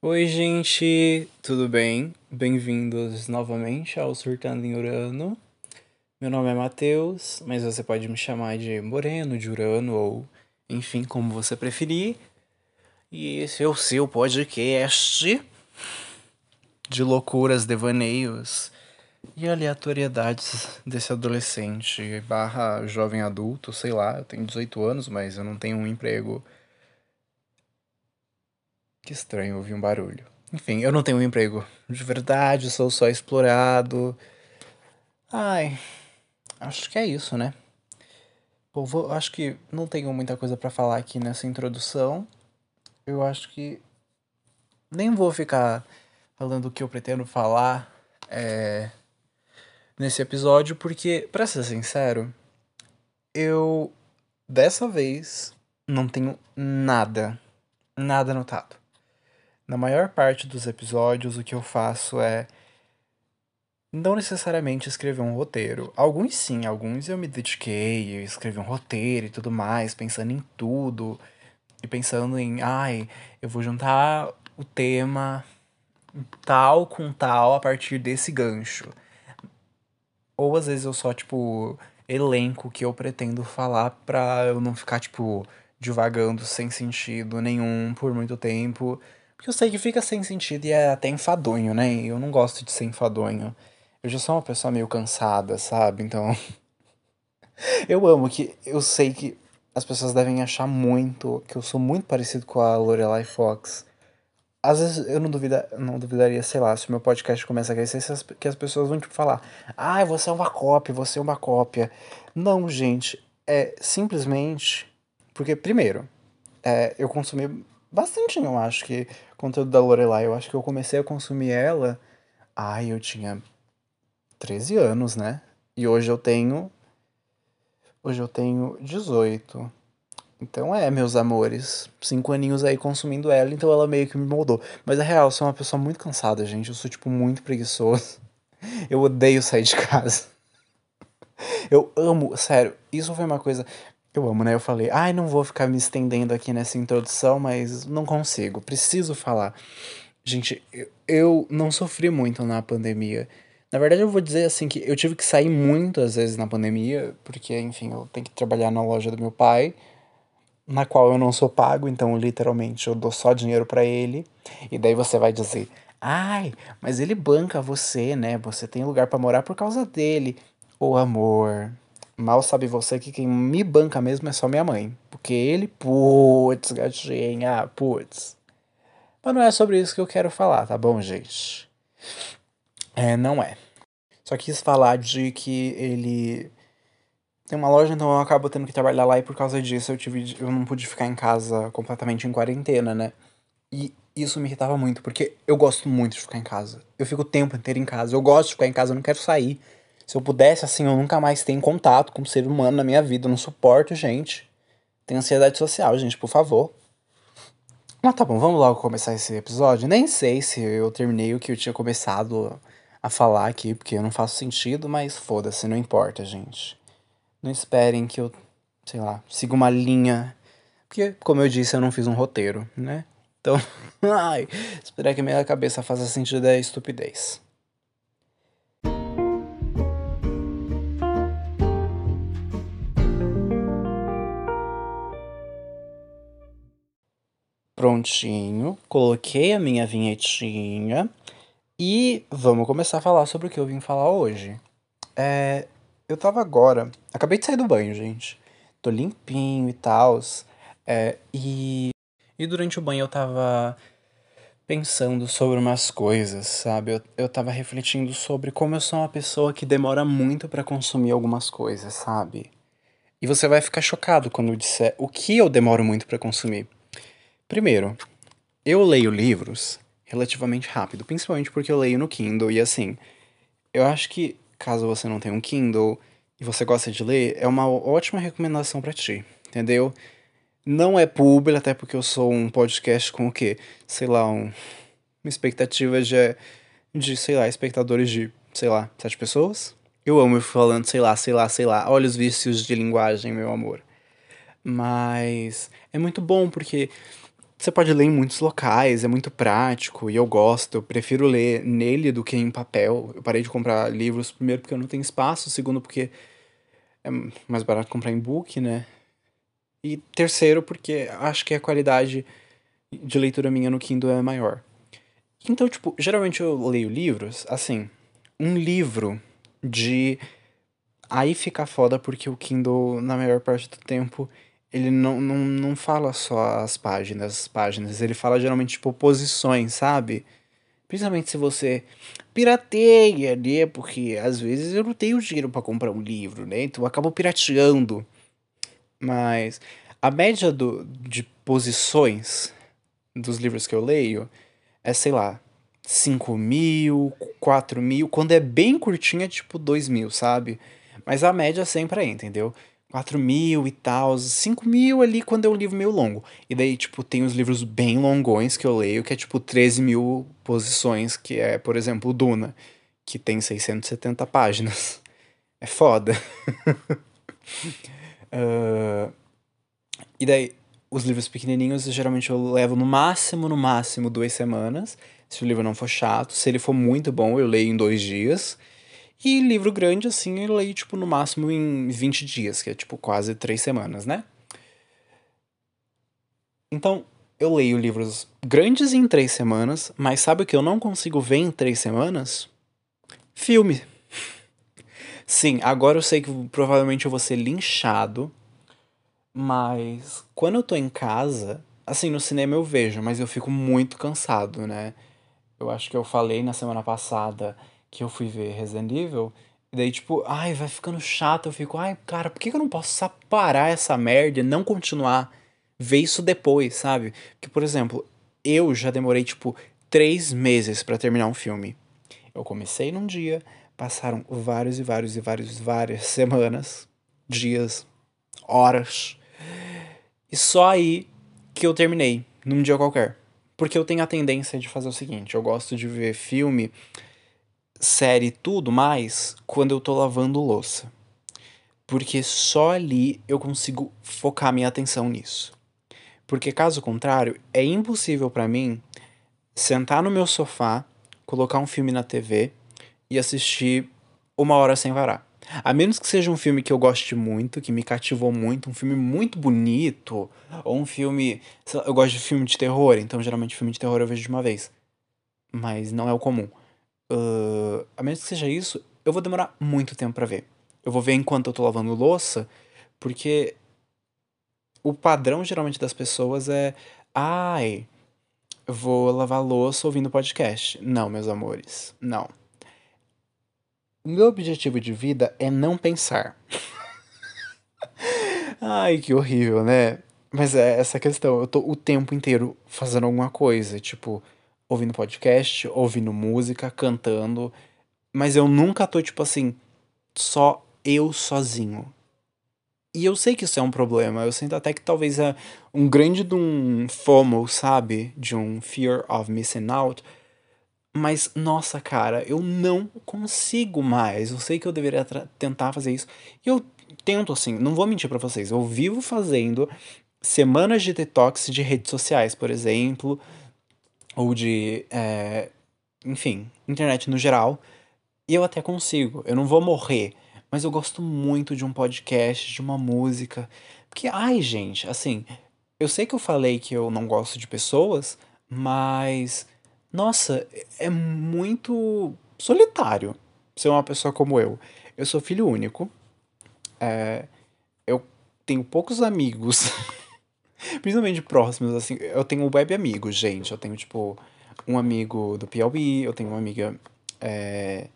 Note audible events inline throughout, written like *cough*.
Oi, gente, tudo bem? Bem-vindos novamente ao Surtando em Urano. Meu nome é Matheus, mas você pode me chamar de Moreno, de Urano ou enfim, como você preferir. E esse é o seu podcast de loucuras, devaneios e aleatoriedades desse adolescente barra jovem adulto, sei lá, eu tenho 18 anos, mas eu não tenho um emprego. Que estranho ouvir um barulho. Enfim, eu não tenho um emprego de verdade, sou só explorado. Ai, acho que é isso, né? Bom, vou, acho que não tenho muita coisa para falar aqui nessa introdução. Eu acho que nem vou ficar falando o que eu pretendo falar é, nesse episódio, porque, pra ser sincero, eu dessa vez não tenho nada, nada anotado. Na maior parte dos episódios, o que eu faço é não necessariamente escrever um roteiro. Alguns sim, alguns eu me dediquei, eu escrevi um roteiro e tudo mais, pensando em tudo e pensando em, ai, eu vou juntar o tema tal com tal a partir desse gancho. Ou às vezes eu só, tipo, elenco que eu pretendo falar pra eu não ficar, tipo, divagando sem sentido nenhum por muito tempo. Porque eu sei que fica sem sentido e é até enfadonho, né? E eu não gosto de ser enfadonho. Eu já sou uma pessoa meio cansada, sabe? Então. *laughs* eu amo que. Eu sei que as pessoas devem achar muito que eu sou muito parecido com a Lorelai Fox às vezes eu não, duvida, não duvidaria, sei lá, se o meu podcast começa a crescer, que as pessoas vão tipo falar: "Ah, você é uma cópia, você é uma cópia". Não, gente, é simplesmente porque primeiro, é, eu consumi bastante, eu acho que conteúdo da Lorelai, eu acho que eu comecei a consumir ela, ai, eu tinha 13 anos, né? E hoje eu tenho hoje eu tenho 18. Então é, meus amores, cinco aninhos aí consumindo ela, então ela meio que me moldou. Mas a real, eu sou uma pessoa muito cansada, gente. Eu sou, tipo, muito preguiçoso. *laughs* Eu odeio sair de casa. Eu amo, sério, isso foi uma coisa. Eu amo, né? Eu falei, ai, não vou ficar me estendendo aqui nessa introdução, mas não consigo, preciso falar. Gente, eu, não sofri muito na pandemia. Na verdade, eu vou dizer assim que eu tive que sair muitas vezes na pandemia, porque, enfim, eu tenho que trabalhar na loja do meu pai na qual eu não sou pago, então literalmente eu dou só dinheiro para ele. E daí você vai dizer: "Ai, mas ele banca você, né? Você tem lugar para morar por causa dele". Ô amor, mal sabe você que quem me banca mesmo é só minha mãe, porque ele, putz, gatinha, putz. Mas não é sobre isso que eu quero falar, tá bom, gente? É, não é. Só quis falar de que ele tem uma loja, então eu acabo tendo que trabalhar lá e por causa disso eu tive eu não pude ficar em casa completamente em quarentena, né? E isso me irritava muito, porque eu gosto muito de ficar em casa. Eu fico o tempo inteiro em casa. Eu gosto de ficar em casa, eu não quero sair. Se eu pudesse, assim, eu nunca mais tenho contato com um ser humano na minha vida. Eu não suporto, gente. Tenho ansiedade social, gente, por favor. Mas tá bom, vamos logo começar esse episódio. Nem sei se eu terminei o que eu tinha começado a falar aqui, porque não faz sentido, mas foda-se, não importa, gente. Não esperem que eu, sei lá, siga uma linha. Porque, como eu disse, eu não fiz um roteiro, né? Então, *laughs* ai, esperar que minha cabeça faça sentido é estupidez. Prontinho, coloquei a minha vinhetinha e vamos começar a falar sobre o que eu vim falar hoje. É, eu tava agora. Acabei de sair do banho, gente. Tô limpinho e tal. É, e. E durante o banho eu tava pensando sobre umas coisas, sabe? Eu, eu tava refletindo sobre como eu sou uma pessoa que demora muito para consumir algumas coisas, sabe? E você vai ficar chocado quando eu disser o que eu demoro muito para consumir. Primeiro, eu leio livros relativamente rápido, principalmente porque eu leio no Kindle e assim, eu acho que caso você não tenha um Kindle e você gosta de ler, é uma ótima recomendação para ti, entendeu? Não é publi, até porque eu sou um podcast com o quê? Sei lá, um, uma expectativa de, de, sei lá, espectadores de, sei lá, sete pessoas. Eu amo falando, sei lá, sei lá, sei lá. Olha os vícios de linguagem, meu amor. Mas é muito bom porque você pode ler em muitos locais, é muito prático e eu gosto. Eu prefiro ler nele do que em papel. Eu parei de comprar livros, primeiro porque eu não tenho espaço, segundo porque é mais barato comprar em book, né? E terceiro porque acho que a qualidade de leitura minha no Kindle é maior. Então, tipo, geralmente eu leio livros, assim, um livro de. Aí fica foda porque o Kindle, na maior parte do tempo, ele não, não, não fala só as páginas, as páginas, ele fala geralmente, tipo, posições, sabe? Principalmente se você pirateia, né? Porque às vezes eu não tenho dinheiro para comprar um livro, né? Então eu acabo pirateando. Mas a média do, de posições dos livros que eu leio é, sei lá, 5 mil, 4 mil. Quando é bem curtinho é tipo 2 mil, sabe? Mas a média sempre é, entendeu? 4 mil e tal, 5 mil ali quando é um livro meio longo. E daí, tipo, tem os livros bem longões que eu leio, que é tipo 13 mil posições, que é, por exemplo, Duna, que tem 670 páginas. *laughs* É foda. uh, *laughs* e daí, os livros pequenininhos, geralmente eu levo no máximo, no máximo, duas semanas. Se o livro não for chato, se ele for muito bom, eu leio em dois dias. E livro grande, assim, eu leio, tipo, no máximo em 20 dias, que é, tipo, quase três semanas, né? Então, eu leio livros grandes em três semanas, mas sabe o que eu não consigo ver em três semanas? Filme. Sim, agora eu sei que provavelmente eu vou ser linchado, mas quando eu tô em casa, assim, no cinema eu vejo, mas eu fico muito cansado, né? Eu acho que eu falei na semana passada que eu fui ver Resident Evil. E daí, tipo, ai, vai ficando chato. Eu fico, ai, cara, por que, eu não posso parar essa merda e não continuar? Ver isso depois, sabe? Porque, por exemplo, eu já demorei, tipo, três meses para terminar um filme. Eu comecei num dia, passaram vários e vários e vários, várias *laughs* semanas, dias, horas. E só aí que eu terminei, num dia qualquer. Porque eu tenho a tendência de fazer o seguinte: eu gosto de ver filme série tudo mais quando eu tô lavando louça. Porque só ali eu consigo focar minha atenção nisso. Porque caso contrário, é impossível para mim sentar no meu sofá, colocar um filme na TV e assistir uma hora sem varar. A menos que seja um filme que eu goste muito, que me cativou muito, um filme muito bonito, ou um filme. Eu gosto de filme de terror, então geralmente filme de terror eu vejo de uma vez. Mas não é o comum. Uh, a menos que seja isso, eu vou demorar muito tempo para ver. Eu vou ver enquanto eu tô lavando louça, porque o padrão geralmente das pessoas é. Ai, vou lavar louça ouvindo podcast. Não, meus amores, não. O meu objetivo de vida é não pensar. *laughs* Ai, que horrível, né? Mas é essa questão. Eu tô o tempo inteiro fazendo alguma coisa, tipo, ouvindo podcast, ouvindo música, cantando, mas eu nunca tô tipo assim, só eu sozinho. E eu sei que isso é um problema, eu sinto até que talvez é um grande de um FOMO, sabe? De um fear of missing out. Mas, nossa, cara, eu não consigo mais. Eu sei que eu deveria tentar fazer isso. E eu tento, assim, não vou mentir para vocês. Eu vivo fazendo semanas de detox de redes sociais, por exemplo ou de, é, enfim, internet no geral. E eu até consigo, eu não vou morrer, mas eu gosto muito de um podcast, de uma música. Porque, ai, gente, assim, eu sei que eu falei que eu não gosto de pessoas, mas, nossa, é muito solitário ser uma pessoa como eu. Eu sou filho único, é, eu tenho poucos amigos. *laughs* *laughs* Principalmente próximos, assim. Eu tenho web amigos, gente. Eu tenho, tipo, um amigo do Piauí, eu tenho uma amiga é,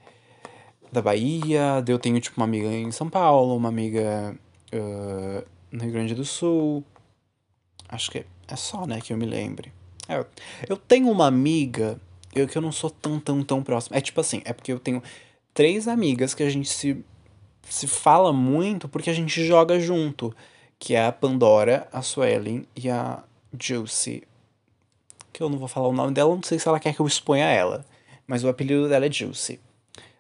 da Bahia, eu tenho, tipo, uma amiga em São Paulo, uma amiga uh, no Rio Grande do Sul. Acho que é só, né, que eu me lembre. É, eu tenho uma amiga eu, que eu não sou tão, tão, tão próximo. É tipo assim, é porque eu tenho três amigas que a gente se, se fala muito porque a gente joga junto que é a Pandora, a Suelen e a Juicy. Que eu não vou falar o nome dela, não sei se ela quer que eu exponha ela. Mas o apelido dela é Juicy.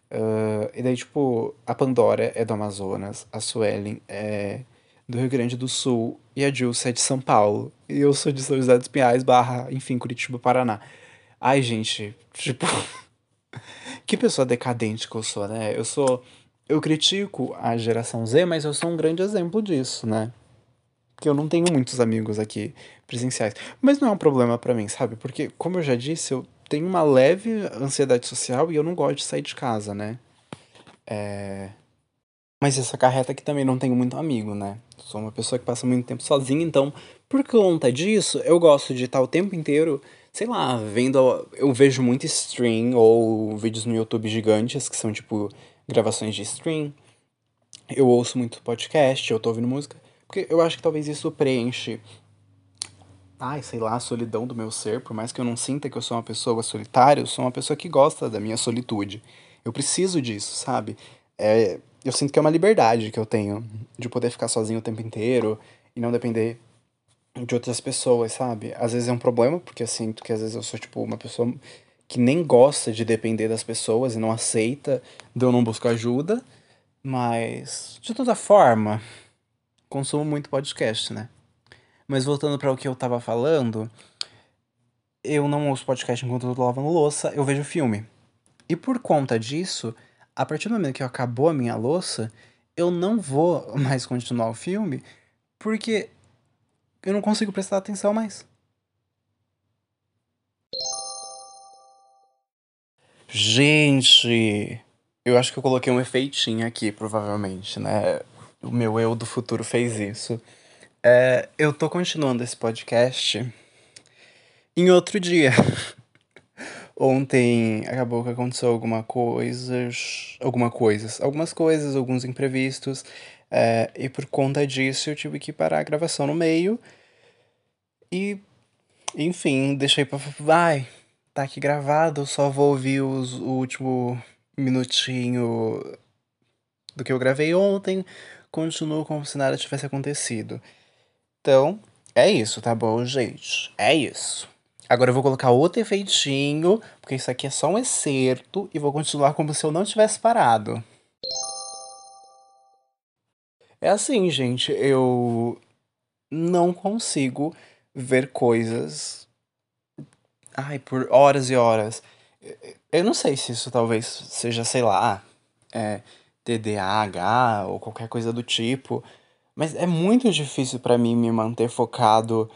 Uh, e daí, tipo, a Pandora é do Amazonas, a Suelen é do Rio Grande do Sul e a Dilce é de São Paulo. E eu sou de São José dos Pinhais, barra, enfim, Curitiba, Paraná. Ai, gente, tipo. *laughs* que pessoa decadente que eu sou, né? Eu sou. Eu critico a geração Z, mas eu sou um grande exemplo disso, né? Porque eu não tenho muitos amigos aqui presenciais. Mas não é um problema para mim, sabe? Porque, como eu já disse, eu tenho uma leve ansiedade social e eu não gosto de sair de casa, né? É... Mas essa carreta que também não tenho muito amigo, né? Sou uma pessoa que passa muito tempo sozinha, então, por conta disso, eu gosto de estar o tempo inteiro, sei lá, vendo. Eu vejo muito stream ou vídeos no YouTube gigantes, que são tipo gravações de stream. Eu ouço muito podcast, eu tô ouvindo música. Porque eu acho que talvez isso preenche. Ai, sei lá, a solidão do meu ser. Por mais que eu não sinta que eu sou uma pessoa solitária, eu sou uma pessoa que gosta da minha solitude. Eu preciso disso, sabe? É, eu sinto que é uma liberdade que eu tenho de poder ficar sozinho o tempo inteiro e não depender de outras pessoas, sabe? Às vezes é um problema, porque eu sinto que às vezes eu sou, tipo, uma pessoa que nem gosta de depender das pessoas e não aceita de eu não buscar ajuda, mas de toda forma, consumo muito podcast, né? Mas voltando para o que eu tava falando, eu não ouço podcast enquanto eu tô lavando louça, eu vejo filme. E por conta disso, a partir do momento que acabou a minha louça, eu não vou *laughs* mais continuar o filme porque eu não consigo prestar atenção mais. Gente, eu acho que eu coloquei um efeitinho aqui, provavelmente, né? O meu eu do futuro fez isso. É, eu tô continuando esse podcast em outro dia. *laughs* Ontem acabou que aconteceu alguma coisas, alguma coisas, algumas coisas, alguns imprevistos, é, e por conta disso eu tive que parar a gravação no meio. E, enfim, deixei pra. Vai, tá aqui gravado, só vou ouvir os, o último minutinho do que eu gravei ontem. Continuo como se nada tivesse acontecido. Então, é isso, tá bom, gente? É isso. Agora eu vou colocar outro efeitinho, porque isso aqui é só um excerto, e vou continuar como se eu não tivesse parado. É assim, gente, eu não consigo ver coisas. Ai, por horas e horas. Eu não sei se isso talvez seja, sei lá, é, TDAH ou qualquer coisa do tipo, mas é muito difícil para mim me manter focado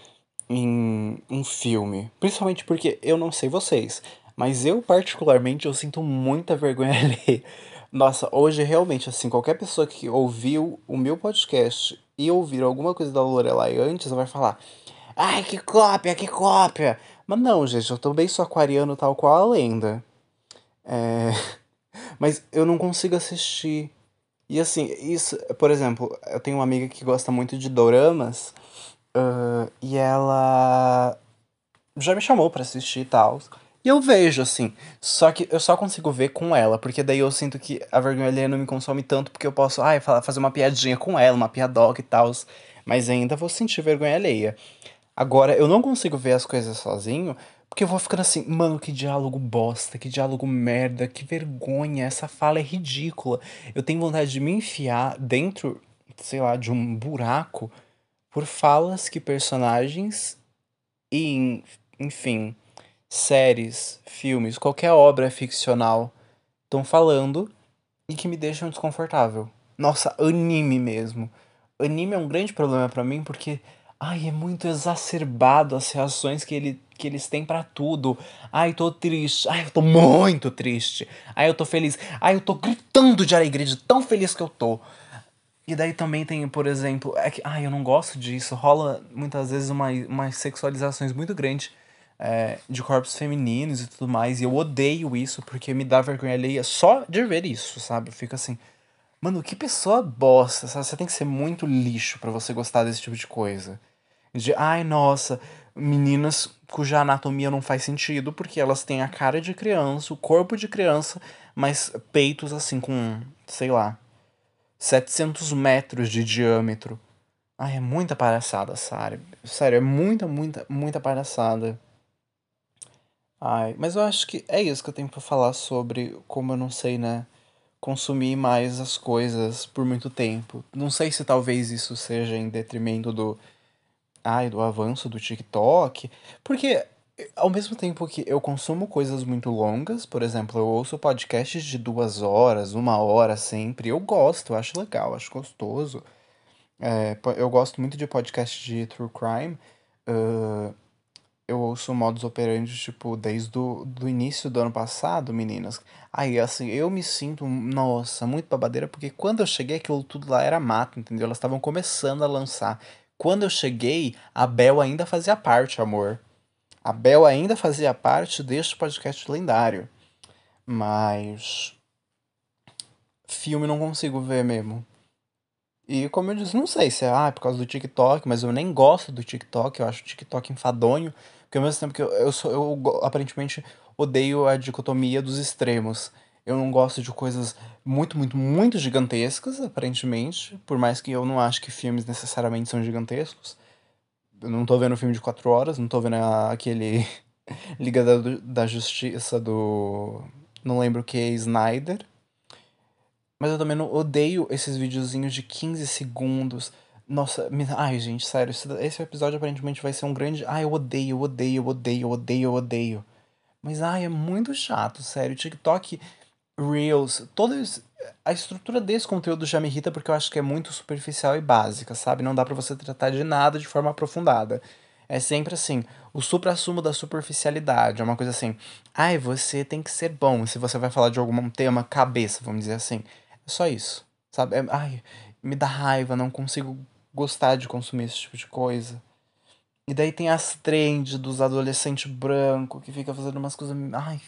em um filme. Principalmente porque eu não sei vocês, mas eu particularmente eu sinto muita vergonha *laughs* ali. Nossa, hoje realmente assim, qualquer pessoa que ouviu o meu podcast e ouvir alguma coisa da Lorelai antes vai falar: "Ai, que cópia, que cópia". Mas não, gente, eu também sou aquariano tal qual a lenda. É... Mas eu não consigo assistir. E assim, isso, por exemplo, eu tenho uma amiga que gosta muito de doramas. Uh, e ela já me chamou para assistir e tal. E eu vejo, assim. Só que eu só consigo ver com ela, porque daí eu sinto que a vergonha alheia não me consome tanto, porque eu posso, ai, fazer uma piadinha com ela, uma piadoca e tal. Mas ainda vou sentir vergonha alheia. Agora, eu não consigo ver as coisas sozinho, porque eu vou ficando assim, mano, que diálogo bosta, que diálogo merda, que vergonha, essa fala é ridícula. Eu tenho vontade de me enfiar dentro, sei lá, de um buraco por falas que personagens e, enfim, séries, filmes, qualquer obra ficcional estão falando e que me deixam desconfortável. Nossa, anime mesmo. Anime é um grande problema para mim porque ai, é muito exacerbado as reações que, ele, que eles têm para tudo. Ai, tô triste. Ai, eu tô muito triste. Ai, eu tô feliz. Ai, eu tô gritando de alegria de tão feliz que eu tô. E daí também tem, por exemplo, é que, ai, eu não gosto disso. Rola muitas vezes uma, umas sexualizações muito grandes é, de corpos femininos e tudo mais. E eu odeio isso porque me dá vergonha alheia só de ver isso, sabe? Eu fico assim, mano, que pessoa bosta, sabe? Você tem que ser muito lixo para você gostar desse tipo de coisa. De, ai, nossa, meninas cuja anatomia não faz sentido porque elas têm a cara de criança, o corpo de criança, mas peitos assim com, sei lá 700 metros de diâmetro. Ai, é muita palhaçada, sério. Sério, é muita, muita, muita palhaçada. Ai, mas eu acho que é isso que eu tenho para falar sobre como eu não sei, né? Consumir mais as coisas por muito tempo. Não sei se talvez isso seja em detrimento do ai, do avanço do TikTok, porque ao mesmo tempo que eu consumo coisas muito longas, por exemplo, eu ouço podcasts de duas horas, uma hora sempre, eu gosto, eu acho legal, acho gostoso. É, eu gosto muito de podcast de true crime. Uh, eu ouço modus operandi, tipo, desde o do início do ano passado, meninas. Aí, assim, eu me sinto, nossa, muito babadeira, porque quando eu cheguei, aquilo tudo lá era mato, entendeu? Elas estavam começando a lançar. Quando eu cheguei, a Bel ainda fazia parte, amor. A Bel ainda fazia parte deste podcast lendário. Mas. Filme não consigo ver mesmo. E como eu disse, não sei se é ah, por causa do TikTok, mas eu nem gosto do TikTok, eu acho o TikTok enfadonho. Porque ao mesmo tempo que eu, eu, sou, eu aparentemente odeio a dicotomia dos extremos. Eu não gosto de coisas muito, muito, muito gigantescas, aparentemente. Por mais que eu não acho que filmes necessariamente são gigantescos. Eu não tô vendo filme de quatro horas, não tô vendo aquele *laughs* Liga da, da Justiça do. Não lembro o que, Snyder. Mas eu também não odeio esses videozinhos de 15 segundos. Nossa, ai, gente, sério, esse episódio aparentemente vai ser um grande. Ai, eu odeio, eu odeio, eu odeio, eu odeio, eu odeio. Mas ai, é muito chato, sério. TikTok, Reels, todos. A estrutura desse conteúdo já me irrita porque eu acho que é muito superficial e básica, sabe? Não dá para você tratar de nada de forma aprofundada. É sempre assim, o supra-sumo da superficialidade. É uma coisa assim, ai, você tem que ser bom se você vai falar de algum tema cabeça, vamos dizer assim. É só isso, sabe? É, ai, me dá raiva, não consigo gostar de consumir esse tipo de coisa. E daí tem as trends dos adolescentes branco que fica fazendo umas coisas. Ai.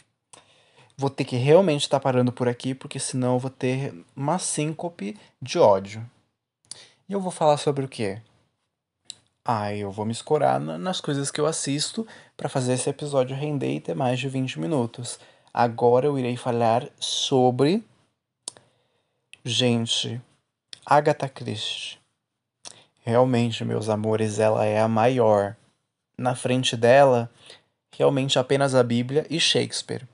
Vou ter que realmente estar tá parando por aqui, porque senão eu vou ter uma síncope de ódio. E eu vou falar sobre o quê? Ah, eu vou me escorar nas coisas que eu assisto para fazer esse episódio render e ter mais de 20 minutos. Agora eu irei falar sobre Gente, Agatha Christie. Realmente, meus amores, ela é a maior. Na frente dela, realmente apenas a Bíblia e Shakespeare.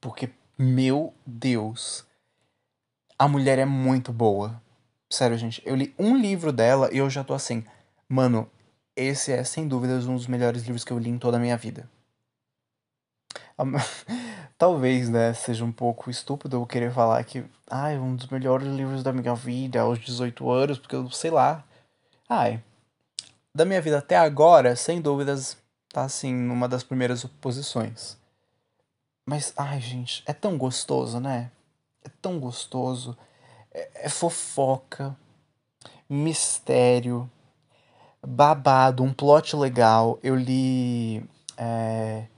Porque, meu Deus, a mulher é muito boa. Sério, gente, eu li um livro dela e eu já tô assim, mano, esse é sem dúvidas um dos melhores livros que eu li em toda a minha vida. *laughs* Talvez, né, seja um pouco estúpido eu querer falar que, ai, um dos melhores livros da minha vida aos 18 anos, porque eu sei lá. Ai, da minha vida até agora, sem dúvidas, tá assim, numa das primeiras posições. Mas, ai, gente, é tão gostoso, né? É tão gostoso. É, é fofoca, mistério, babado, um plot legal. Eu li. É,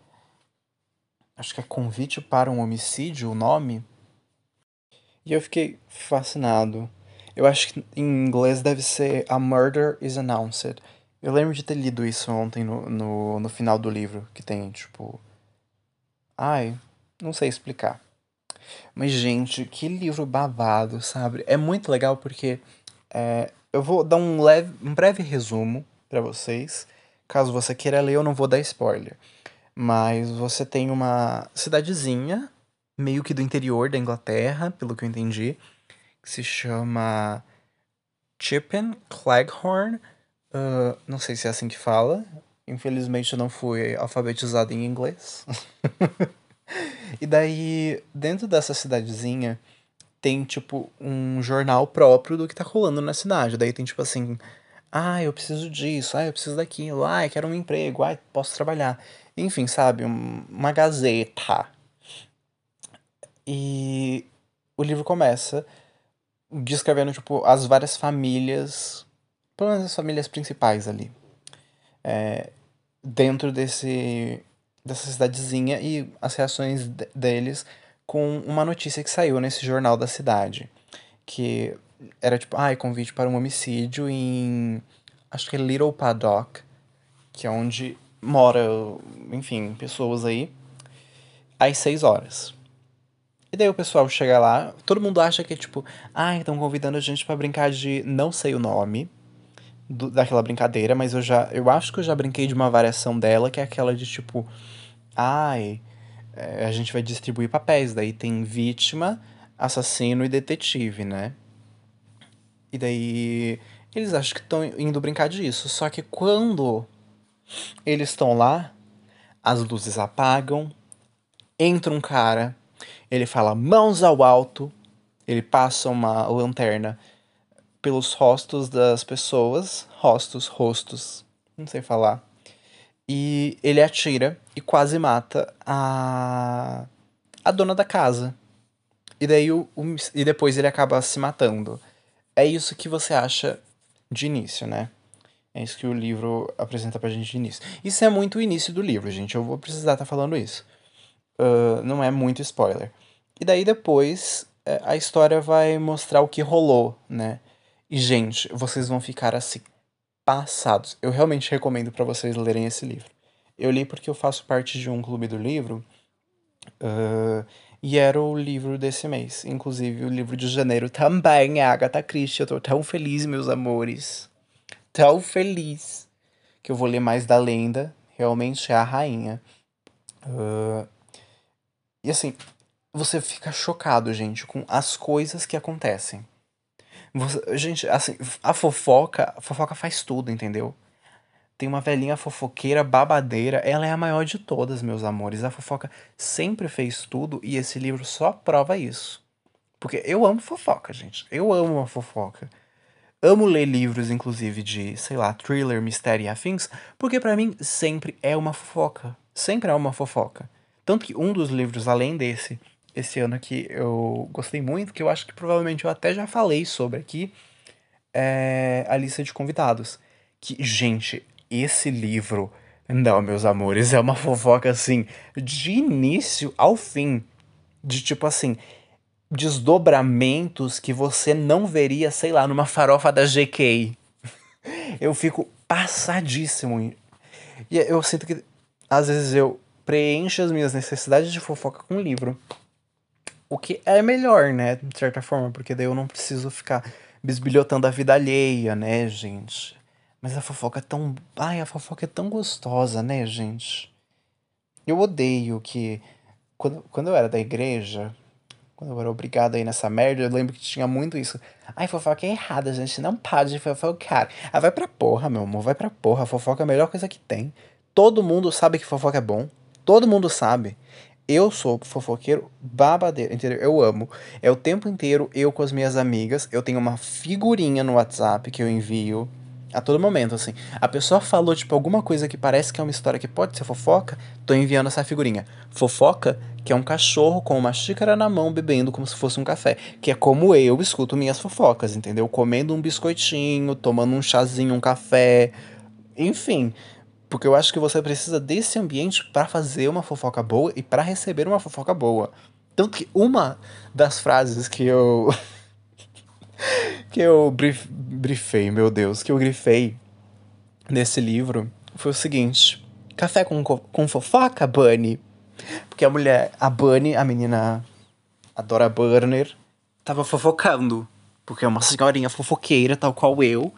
acho que é Convite para um Homicídio o nome. E eu fiquei fascinado. Eu acho que em inglês deve ser A Murder is Announced. Eu lembro de ter lido isso ontem no, no, no final do livro, que tem, tipo. Ai, não sei explicar. Mas, gente, que livro babado, sabe? É muito legal porque é, eu vou dar um, leve, um breve resumo para vocês. Caso você queira ler, eu não vou dar spoiler. Mas você tem uma cidadezinha, meio que do interior da Inglaterra, pelo que eu entendi, que se chama Chippen Cleghorn. Uh, não sei se é assim que fala. Infelizmente eu não fui alfabetizado em inglês. *laughs* e daí, dentro dessa cidadezinha, tem, tipo, um jornal próprio do que tá rolando na cidade. Daí tem, tipo assim, ah, eu preciso disso, ah, eu preciso daquilo, ah, eu quero um emprego, ah, posso trabalhar. Enfim, sabe? uma gazeta. E o livro começa descrevendo, tipo, as várias famílias, pelo menos as famílias principais ali. É, dentro desse dessa cidadezinha e as reações deles com uma notícia que saiu nesse jornal da cidade. Que era tipo, ai, ah, convite para um homicídio em. Acho que é Little Paddock, que é onde mora, enfim, pessoas aí, às 6 horas. E daí o pessoal chega lá, todo mundo acha que é tipo, ah, estão convidando a gente para brincar de não sei o nome do, daquela brincadeira, mas eu já, eu acho que eu já brinquei de uma variação dela, que é aquela de tipo, ai, é, a gente vai distribuir papéis, daí tem vítima, assassino e detetive, né? E daí eles acham que estão indo brincar disso. Só que quando eles estão lá, as luzes apagam, entra um cara, ele fala mãos ao alto, ele passa uma lanterna pelos rostos das pessoas, rostos, rostos, não sei falar. E ele atira e quase mata a a dona da casa. E daí o, o, e depois ele acaba se matando. É isso que você acha de início, né? É isso que o livro apresenta pra gente de início. Isso é muito o início do livro, gente. Eu vou precisar estar tá falando isso. Uh, não é muito spoiler. E daí depois é, a história vai mostrar o que rolou, né? E, gente, vocês vão ficar assim, passados. Eu realmente recomendo para vocês lerem esse livro. Eu li porque eu faço parte de um clube do livro. Uh, e era o livro desse mês. Inclusive, o livro de janeiro também Agatha Christie. Eu tô tão feliz, meus amores. Tão feliz. Que eu vou ler mais da lenda. Realmente é a rainha. Uh, e assim, você fica chocado, gente, com as coisas que acontecem. Você, gente, assim, a fofoca, a fofoca faz tudo, entendeu? Tem uma velhinha fofoqueira babadeira, ela é a maior de todas, meus amores. A fofoca sempre fez tudo e esse livro só prova isso. Porque eu amo fofoca, gente. Eu amo uma fofoca. Amo ler livros, inclusive, de, sei lá, thriller, mistério e afins, porque para mim sempre é uma fofoca. Sempre é uma fofoca. Tanto que um dos livros, além desse, esse ano aqui, eu gostei muito, que eu acho que provavelmente eu até já falei sobre aqui, é a lista de convidados. Que, gente, esse livro, não, meus amores, é uma *laughs* fofoca assim, de início ao fim. De tipo assim, desdobramentos que você não veria, sei lá, numa farofa da GK. *laughs* eu fico passadíssimo. E eu sinto que às vezes eu preencho as minhas necessidades de fofoca com livro. O que é melhor, né? De certa forma, porque daí eu não preciso ficar bisbilhotando a vida alheia, né, gente? Mas a fofoca é tão. Ai, a fofoca é tão gostosa, né, gente? Eu odeio que. Quando, quando eu era da igreja, quando eu era obrigado aí nessa merda, eu lembro que tinha muito isso. Ai, fofoca é errada, gente. Não pode fofocar. Ah, vai pra porra, meu amor. Vai pra porra. A fofoca é a melhor coisa que tem. Todo mundo sabe que fofoca é bom. Todo mundo sabe. Eu sou fofoqueiro babadeiro, entendeu? Eu amo. É o tempo inteiro eu com as minhas amigas. Eu tenho uma figurinha no WhatsApp que eu envio a todo momento, assim. A pessoa falou, tipo, alguma coisa que parece que é uma história que pode ser fofoca, tô enviando essa figurinha. Fofoca, que é um cachorro com uma xícara na mão bebendo como se fosse um café. Que é como eu escuto minhas fofocas, entendeu? Comendo um biscoitinho, tomando um chazinho, um café. Enfim. Porque eu acho que você precisa desse ambiente para fazer uma fofoca boa e para receber uma fofoca boa. Tanto que uma das frases que eu. *laughs* que eu brief, briefei, meu Deus, que eu grifei nesse livro foi o seguinte: Café com, com fofoca, Bunny? Porque a mulher, a Bunny, a menina, a Dora Burner, tava fofocando. Porque é uma senhorinha fofoqueira, tal qual eu.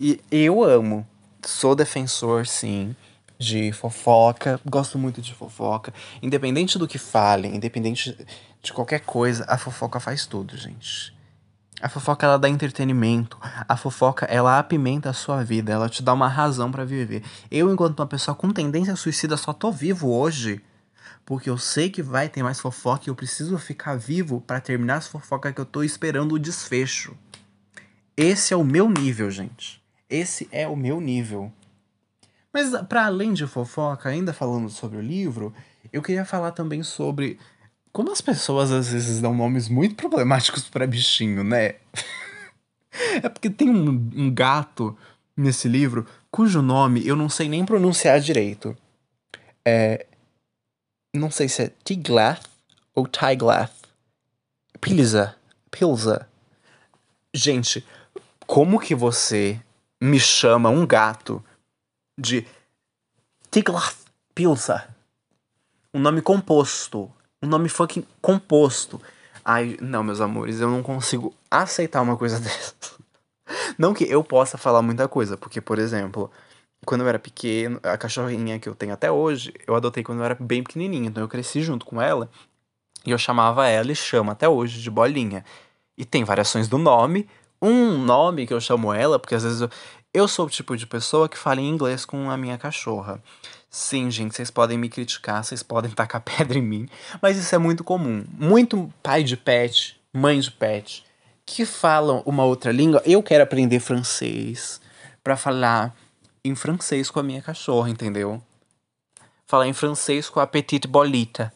E eu amo. Sou defensor, sim, de fofoca. Gosto muito de fofoca. Independente do que falem, independente de qualquer coisa, a fofoca faz tudo, gente. A fofoca ela dá entretenimento. A fofoca ela apimenta a sua vida, ela te dá uma razão para viver. Eu, enquanto uma pessoa com tendência suicida, só tô vivo hoje porque eu sei que vai ter mais fofoca e eu preciso ficar vivo para terminar as fofocas que eu tô esperando o desfecho. Esse é o meu nível, gente. Esse é o meu nível. Mas para além de fofoca, ainda falando sobre o livro, eu queria falar também sobre como as pessoas às vezes dão nomes muito problemáticos para bichinho, né? *laughs* é porque tem um, um, gato nesse livro cujo nome eu não sei nem pronunciar direito. É. Não sei se é Tiglath ou Tiglath. Pilza. Pilza. Gente, como que você me chama um gato de Tiglath Pilza? Um nome composto um nome fucking composto. Ai, não, meus amores, eu não consigo aceitar uma coisa *laughs* dessa. Não que eu possa falar muita coisa, porque, por exemplo, quando eu era pequeno, a cachorrinha que eu tenho até hoje, eu adotei quando eu era bem pequenininho, então eu cresci junto com ela. E eu chamava ela e chamo até hoje de Bolinha. E tem variações do nome. Um nome que eu chamo ela, porque às vezes eu, eu sou o tipo de pessoa que fala em inglês com a minha cachorra. Sim, gente, vocês podem me criticar, vocês podem *laughs* tacar pedra em mim, mas isso é muito comum. Muito pai de pet, mãe de pet, que falam uma outra língua. Eu quero aprender francês para falar em francês com a minha cachorra, entendeu? Falar em francês com a Petite Bolita.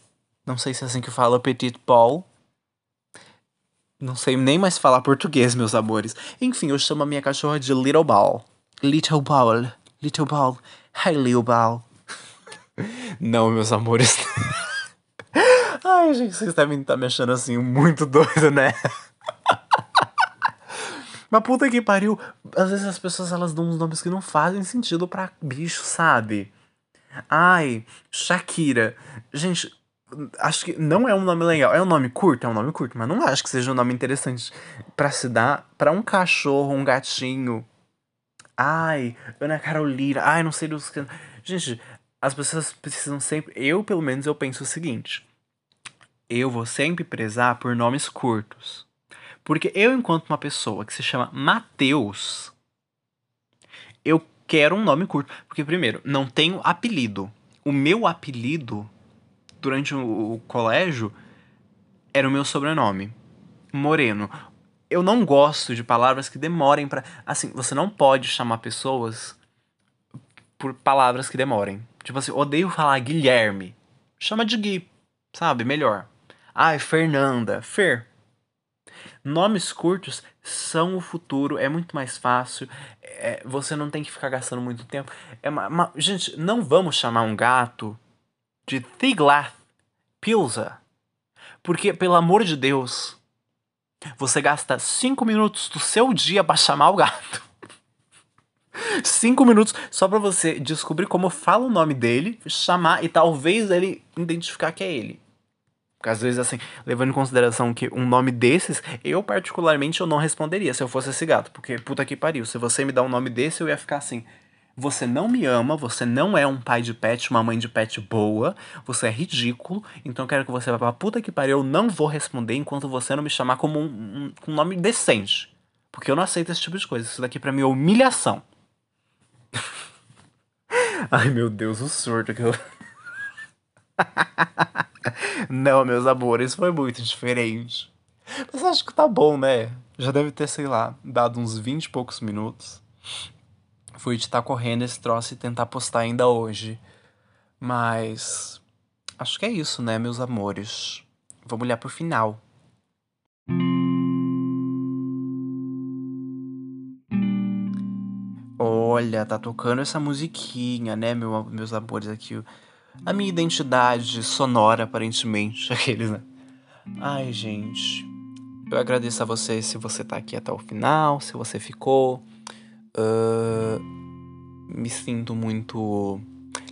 Não sei se é assim que fala Petite Paul. Não sei nem mais falar português, meus amores. Enfim, eu chamo a minha cachorra de Little Ball. Little Ball. Little Ball. Hi, Little Ball. Não, meus amores. *laughs* Ai, gente, vocês devem estar me achando assim muito doido, né? *laughs* Mas puta que pariu. Às vezes as pessoas elas dão uns nomes que não fazem sentido pra bicho, sabe? Ai, Shakira. Gente, acho que não é um nome legal. É um nome curto, é um nome curto, mas não acho que seja um nome interessante para se dar para um cachorro, um gatinho. Ai, Ana Carolina. Ai, não sei dos Gente, as pessoas precisam sempre, eu pelo menos eu penso o seguinte: eu vou sempre prezar por nomes curtos. Porque eu enquanto uma pessoa que se chama Mateus, eu quero um nome curto, porque primeiro, não tenho apelido. O meu apelido durante o, o colégio era o meu sobrenome, Moreno. Eu não gosto de palavras que demorem para, assim, você não pode chamar pessoas por palavras que demorem. Tipo assim, odeio falar Guilherme. Chama de Gui, sabe? Melhor. Ai, Fernanda. Fer. Nomes curtos são o futuro, é muito mais fácil. É, você não tem que ficar gastando muito tempo. É uma, uma, gente, não vamos chamar um gato de Thiglath Pilza. Porque, pelo amor de Deus, você gasta 5 minutos do seu dia para chamar o gato. *laughs* 5 minutos só para você descobrir como fala o nome dele, chamar e talvez ele identificar que é ele. Porque às vezes, assim, levando em consideração que um nome desses, eu particularmente eu não responderia se eu fosse esse gato. Porque, puta que pariu, se você me dá um nome desse, eu ia ficar assim. Você não me ama, você não é um pai de pet, uma mãe de pet boa, você é ridículo, então eu quero que você vá pra puta que pariu, eu não vou responder enquanto você não me chamar como um, um, um nome decente. Porque eu não aceito esse tipo de coisa. Isso daqui pra mim é humilhação. *laughs* Ai meu Deus, o surto que eu. *laughs* não, meus amores, foi muito diferente. Mas acho que tá bom, né? Já deve ter, sei lá, dado uns 20 e poucos minutos fui de estar tá correndo esse troço e tentar postar ainda hoje. Mas acho que é isso, né, meus amores? Vamos olhar pro final. Olha, tá tocando essa musiquinha, né, meu, meus amores aqui. A minha identidade sonora, aparentemente, *laughs* aqueles, né? Ai, gente. Eu agradeço a você se você tá aqui até o final, se você ficou. Uh, me sinto muito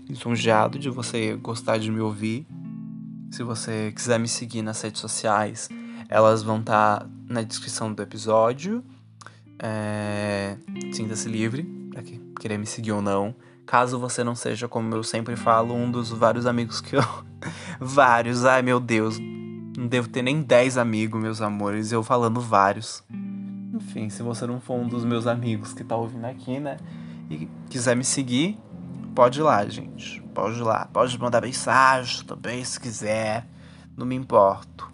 lisonjeado de você gostar de me ouvir. Se você quiser me seguir nas redes sociais, elas vão estar tá na descrição do episódio. É, Sinta-se livre para querer me seguir ou não. Caso você não seja, como eu sempre falo, um dos vários amigos que eu. *laughs* vários, ai meu Deus. Não devo ter nem 10 amigos, meus amores. Eu falando vários. Enfim, se você não for um dos meus amigos que tá ouvindo aqui, né? E quiser me seguir, pode ir lá, gente. Pode ir lá. Pode mandar mensagem também, se quiser. Não me importo.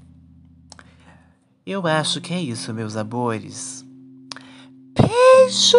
Eu acho que é isso, meus amores. Beijo!